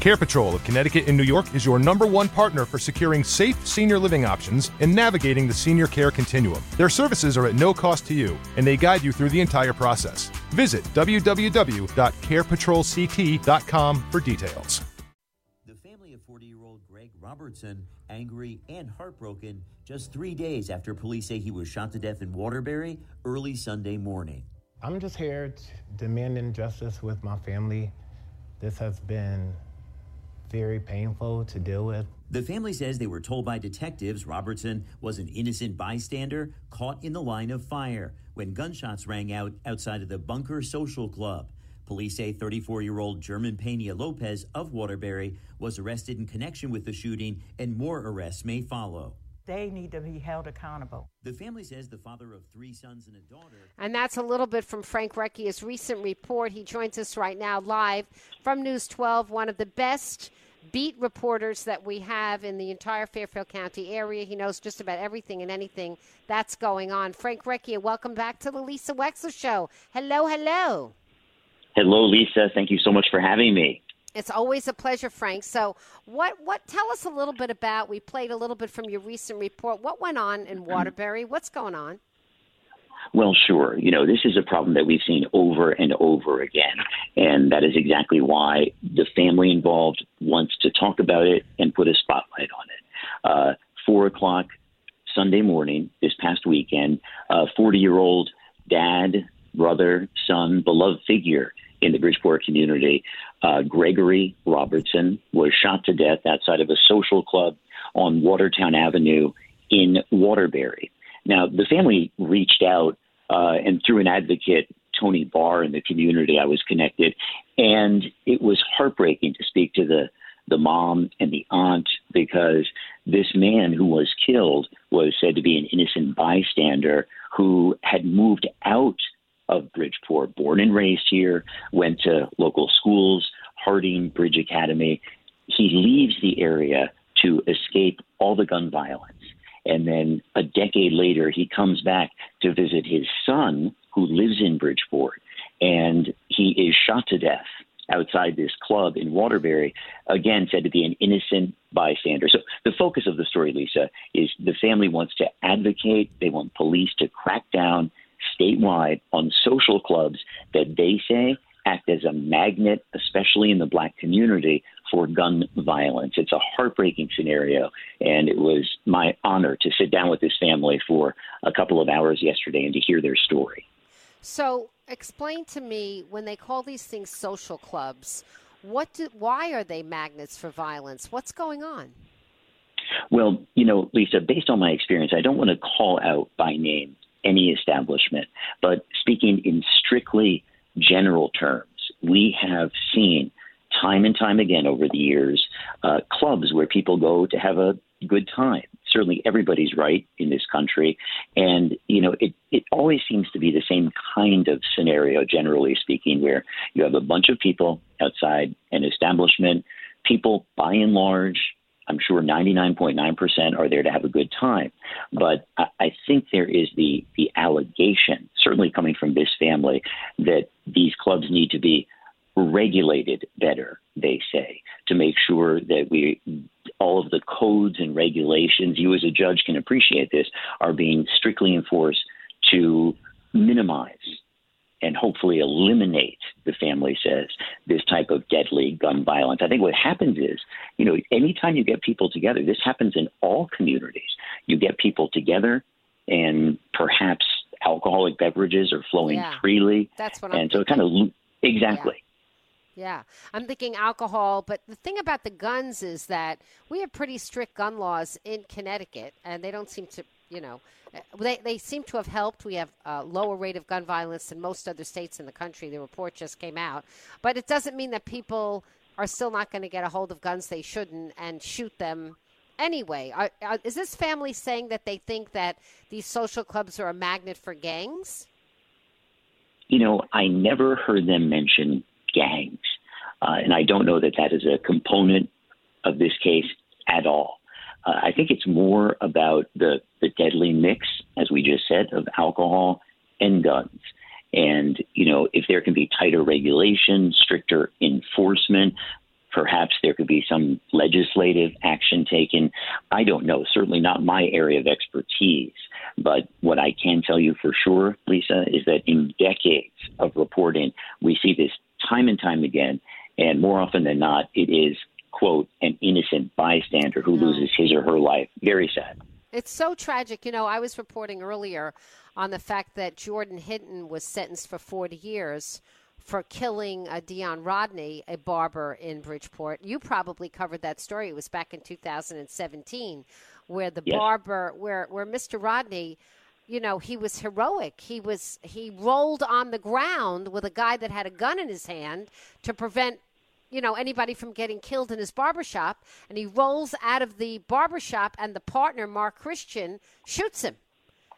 Care Patrol of Connecticut and New York is your number one partner for securing safe senior living options and navigating the senior care continuum. Their services are at no cost to you, and they guide you through the entire process. Visit www.carepatrolct.com for details. The family of 40 year old Greg Robertson, angry and heartbroken, just three days after police say he was shot to death in Waterbury early Sunday morning. I'm just here demanding justice with my family. This has been very painful to deal with. The family says they were told by detectives Robertson was an innocent bystander caught in the line of fire when gunshots rang out outside of the Bunker Social Club. Police say 34 year old German Pena Lopez of Waterbury was arrested in connection with the shooting, and more arrests may follow. They need to be held accountable. The family says the father of three sons and a daughter. And that's a little bit from Frank Recchia's recent report. He joins us right now live from News 12, one of the best beat reporters that we have in the entire Fairfield County area. He knows just about everything and anything that's going on. Frank Recchia, welcome back to the Lisa Wexler Show. Hello, hello. Hello, Lisa. Thank you so much for having me. It's always a pleasure, Frank. So, what what tell us a little bit about? We played a little bit from your recent report. What went on in mm-hmm. Waterbury? What's going on? Well, sure. You know, this is a problem that we've seen over and over again. And that is exactly why the family involved wants to talk about it and put a spotlight on it. Uh, four o'clock Sunday morning, this past weekend, a 40 year old dad, brother, son, beloved figure in the Bridgeport community, uh, Gregory Robertson, was shot to death outside of a social club on Watertown Avenue in Waterbury. Now, the family reached out, uh, and through an advocate, Tony Barr in the community, I was connected, and it was heartbreaking to speak to the the mom and the aunt because this man who was killed was said to be an innocent bystander who had moved out of Bridgeport, born and raised here, went to local schools, Harding Bridge Academy. He leaves the area to escape all the gun violence. And then a decade later, he comes back to visit his son, who lives in Bridgeport, and he is shot to death outside this club in Waterbury, again said to be an innocent bystander. So the focus of the story, Lisa, is the family wants to advocate, they want police to crack down statewide on social clubs that they say act as a magnet, especially in the black community, for gun violence. It's a heartbreaking scenario, and it was my honor to sit down with this family for a couple of hours yesterday and to hear their story. So, explain to me when they call these things social clubs, what do, why are they magnets for violence? What's going on? Well, you know, Lisa, based on my experience, I don't want to call out by name any establishment, but speaking in strictly general terms, we have seen time and time again over the years uh, clubs where people go to have a good time. Certainly, everybody's right in this country, and you know it. It always seems to be the same kind of scenario, generally speaking, where you have a bunch of people outside an establishment. People, by and large, I'm sure 99.9% are there to have a good time. But I, I think there is the, the allegation, certainly coming from this family, that these clubs need to be regulated better, they say, to make sure that we all of the codes and regulations, you as a judge can appreciate this, are being strictly enforced to minimize and hopefully eliminate, the family says, this type of deadly gun violence. I think what happens is, you know, anytime you get people together, this happens in all communities. You get people together and perhaps alcoholic beverages are flowing Yeah. freely. That's what I'm And so it kind of, exactly. Yeah, I'm thinking alcohol, but the thing about the guns is that we have pretty strict gun laws in Connecticut, and they don't seem to, you know, uh, they they seem to have helped. We have a lower rate of gun violence than most other states in the country. The report just came out, but it doesn't mean that people are still not going to get a hold of guns they shouldn't and shoot them anyway. Are, are, is this family saying that they think that these social clubs are a magnet for gangs? you know, I never heard them mention gangs. Uh, and I don't know that that is a component of this case at all. Uh, I think it's more about the, the deadly mix, as we just said, of alcohol and guns. And, you know, if there can be tighter regulation, stricter enforcement, perhaps there could be some legislative action taken. I don't know, certainly not my area of expertise. But what I can tell you for sure, Lisa, is that in decades of reporting, we see this time and time again. And more often than not, it is, quote, an innocent bystander who loses his or her life. Very sad. It's so tragic. You know, I was reporting earlier on the fact that Jordan Hinton was sentenced for 40 years for killing uh, Dion Rodney, a barber in Bridgeport. You probably covered that story. It was back in 2017, where the Yes. barber, where where Mr. Rodney, you know, he was heroic. He was he rolled on the ground with a guy that had a gun in his hand to prevent you know anybody from getting killed in his barbershop. And he rolls out of the barbershop and the partner mark christian shoots him.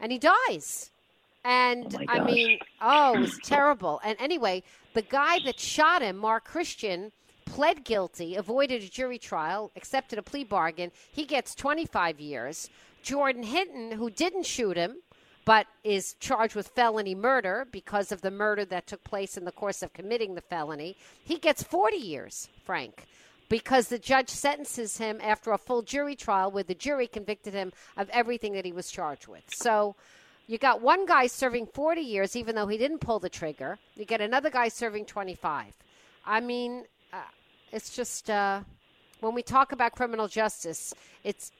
And he dies. And Oh i mean oh it was terrible. And anyway the guy that shot him mark christian pled guilty avoided a jury trial accepted a plea bargain. He gets 25 years. Jordan hinton who didn't shoot him but is charged with felony murder because of the murder that took place in the course of committing the felony. He gets 40 years, Frank, because the judge sentences him after a full jury trial where the jury convicted him of everything that he was charged with. So you got one guy serving 40 years, even though he didn't pull the trigger. You get another guy serving 25. I mean, uh, it's just uh, when we talk about criminal justice, it's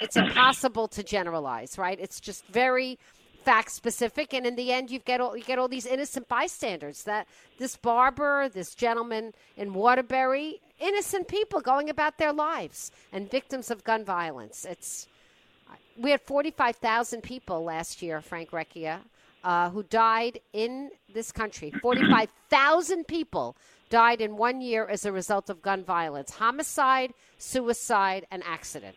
it's impossible to generalize, right? It's just very fact specific, and in the end, you get all you get all these innocent bystanders. That this barber, this gentleman in Waterbury, innocent people going about their lives and victims of gun violence. It's we had forty five thousand people last year, Frank Recchia, uh, who died in this country. Forty five thousand people died in one year as a result of gun violence, homicide, suicide, and accident.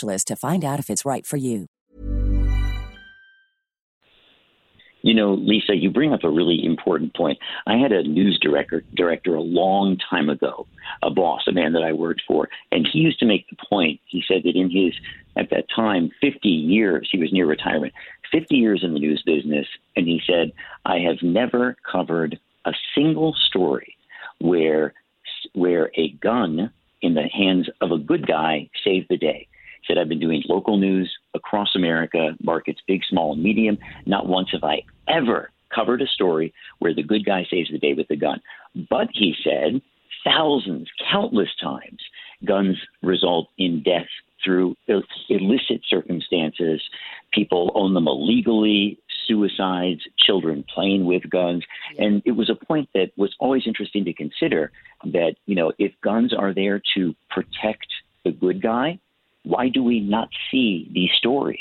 to find out if it's right for you. You know, Lisa, you bring up a really important point. I had a news director director a long time ago, a boss, a man that I worked for, and he used to make the point. He said that in his at that time 50 years, he was near retirement, 50 years in the news business, and he said, "I have never covered a single story where where a gun in the hands of a good guy saved the day." Said I've been doing local news across America, markets big, small, and medium. Not once have I ever covered a story where the good guy saves the day with a gun. But he said, thousands, countless times, guns result in death through illicit circumstances. People own them illegally, suicides, children playing with guns. And it was a point that was always interesting to consider that, you know, if guns are there to protect the good guy, why do we not see these stories?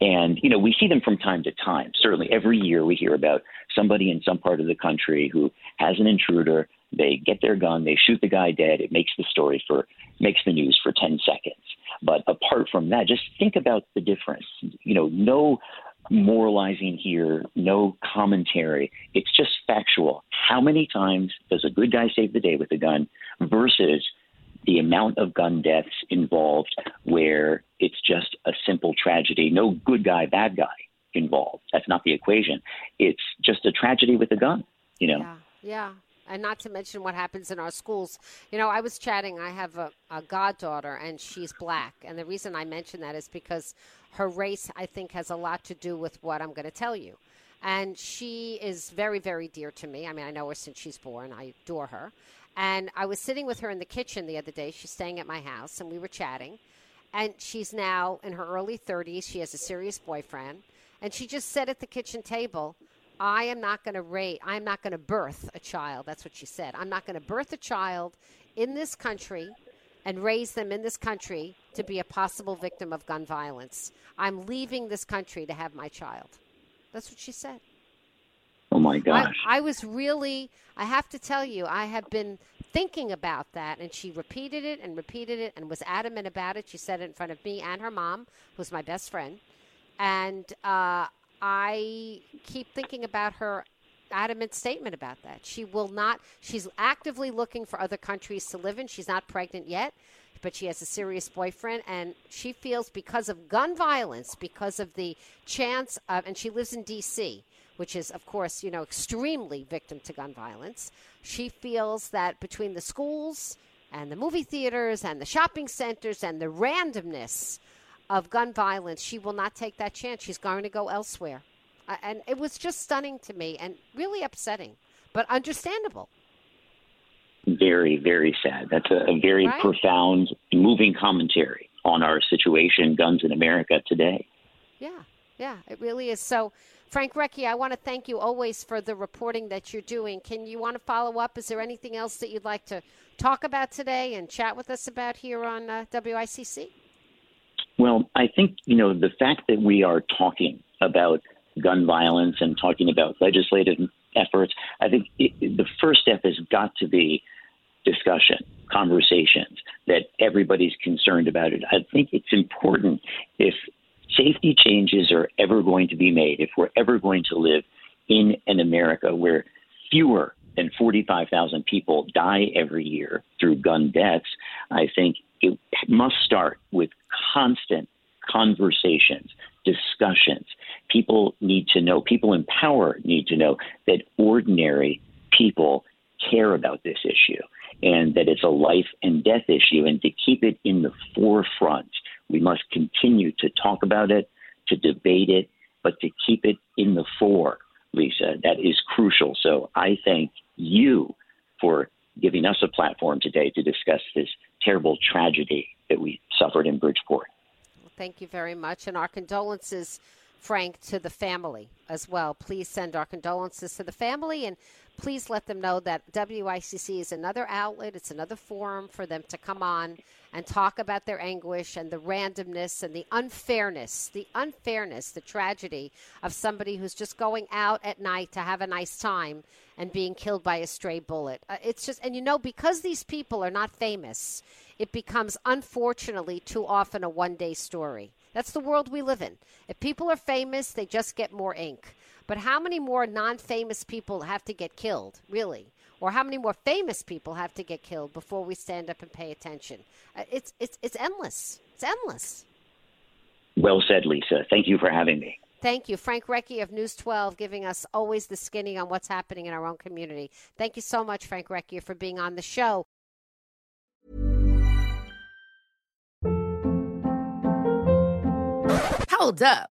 And, you know, we see them from time to time. Certainly every year we hear about somebody in some part of the country who has an intruder. They get their gun, they shoot the guy dead. It makes the story for, makes the news for 10 seconds. But apart from that, just think about the difference. You know, no moralizing here, no commentary. It's just factual. How many times does a good guy save the day with a gun versus the amount of gun deaths involved where it's just a simple tragedy, no good guy, bad guy involved. That's not the equation. It's just a tragedy with a gun, you know? Yeah, yeah. And not to mention what happens in our schools. You know, I was chatting, I have a, a goddaughter, and she's black. And the reason I mention that is because her race, I think, has a lot to do with what I'm going to tell you. And she is very, very dear to me. I mean, I know her since she's born, I adore her. And I was sitting with her in the kitchen the other day. She's staying at my house, and we were chatting. And she's now in her early 30s. She has a serious boyfriend. And she just said at the kitchen table, I am not going to rate, I'm not going to birth a child. That's what she said. I'm not going to birth a child in this country and raise them in this country to be a possible victim of gun violence. I'm leaving this country to have my child. That's what she said. Oh my gosh. I, I, was really, I have to tell you, I have been thinking about that. And she repeated it and repeated it and was adamant about it. She said it in front of me and her mom, who's my best friend. And uh, I keep thinking about her adamant statement about that. She will not, she's actively looking for other countries to live in. She's not pregnant yet but she has a serious boyfriend, and she feels because of gun violence, because of the chance of, and she lives in D.C., which is, of course, you know, extremely victim to gun violence. She feels that between the schools and the movie theaters and the shopping centers and the randomness of gun violence, she will not take that chance. She's going to go elsewhere. Uh, and it was just stunning to me and really upsetting, but understandable. Very, very sad. That's a, a very right. profound, moving commentary on our situation, guns in America today. Yeah, yeah, it really is. So, Frank Recchia, I want to thank you always for the reporting that you're doing. Can you want to follow up? Is there anything else that you'd like to talk about today and chat with us about here on uh, WICC? Well, I think, you know, the fact that we are talking about gun violence and talking about legislative efforts, I think it, the first step has got to be discussion, conversations, that everybody's concerned about it. I think it's important if safety changes are ever going to be made, if we're ever going to live in an America where fewer than 45,000 people die every year through gun deaths, I think it must start with constant conversations, discussions. People need to know, people in power need to know that ordinary people care about this issue and that it's a life and death issue. And to keep it in the forefront we must continue to talk about it, to debate it, but to keep it in the fore, Lisa. That is crucial. So I thank you for giving us a platform today to discuss this terrible tragedy that we suffered in Bridgeport. Thank you very much. And our condolences, Frank, to the family as well. Please send our condolences to the family and please let them know that WICC is another outlet, it's another forum for them to come on and talk about their anguish and the randomness and the unfairness, the unfairness, the tragedy of somebody who's just going out at night to have a nice time and being killed by a stray bullet. Uh, it's just, and you know, because these people are not famous, it becomes unfortunately too often a one day story. That's the world we live in. If people are famous, they just get more ink. But how many more non famous people have to get killed, really? Or how many more famous people have to get killed before we stand up and pay attention? Uh, it's, it's, it's endless. It's endless. Well said, Lisa. Thank you for having me. Thank you. Frank Recchia of News 12 giving us always the skinny on what's happening in our own community. Thank you so much, Frank Recchia, for being on the show. Hold up.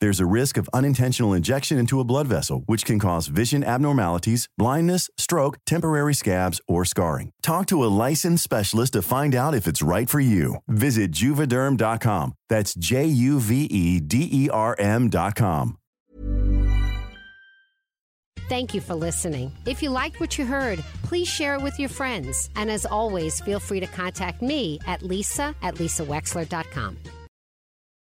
There's a risk of unintentional injection into a blood vessel, which can cause vision abnormalities, blindness, stroke, temporary scabs, or scarring. Talk to a licensed specialist to find out if it's right for you. Visit juvederm.com. That's J U V E D E R M.com. Thank you for listening. If you liked what you heard, please share it with your friends. And as always, feel free to contact me at lisa at lisawexler.com.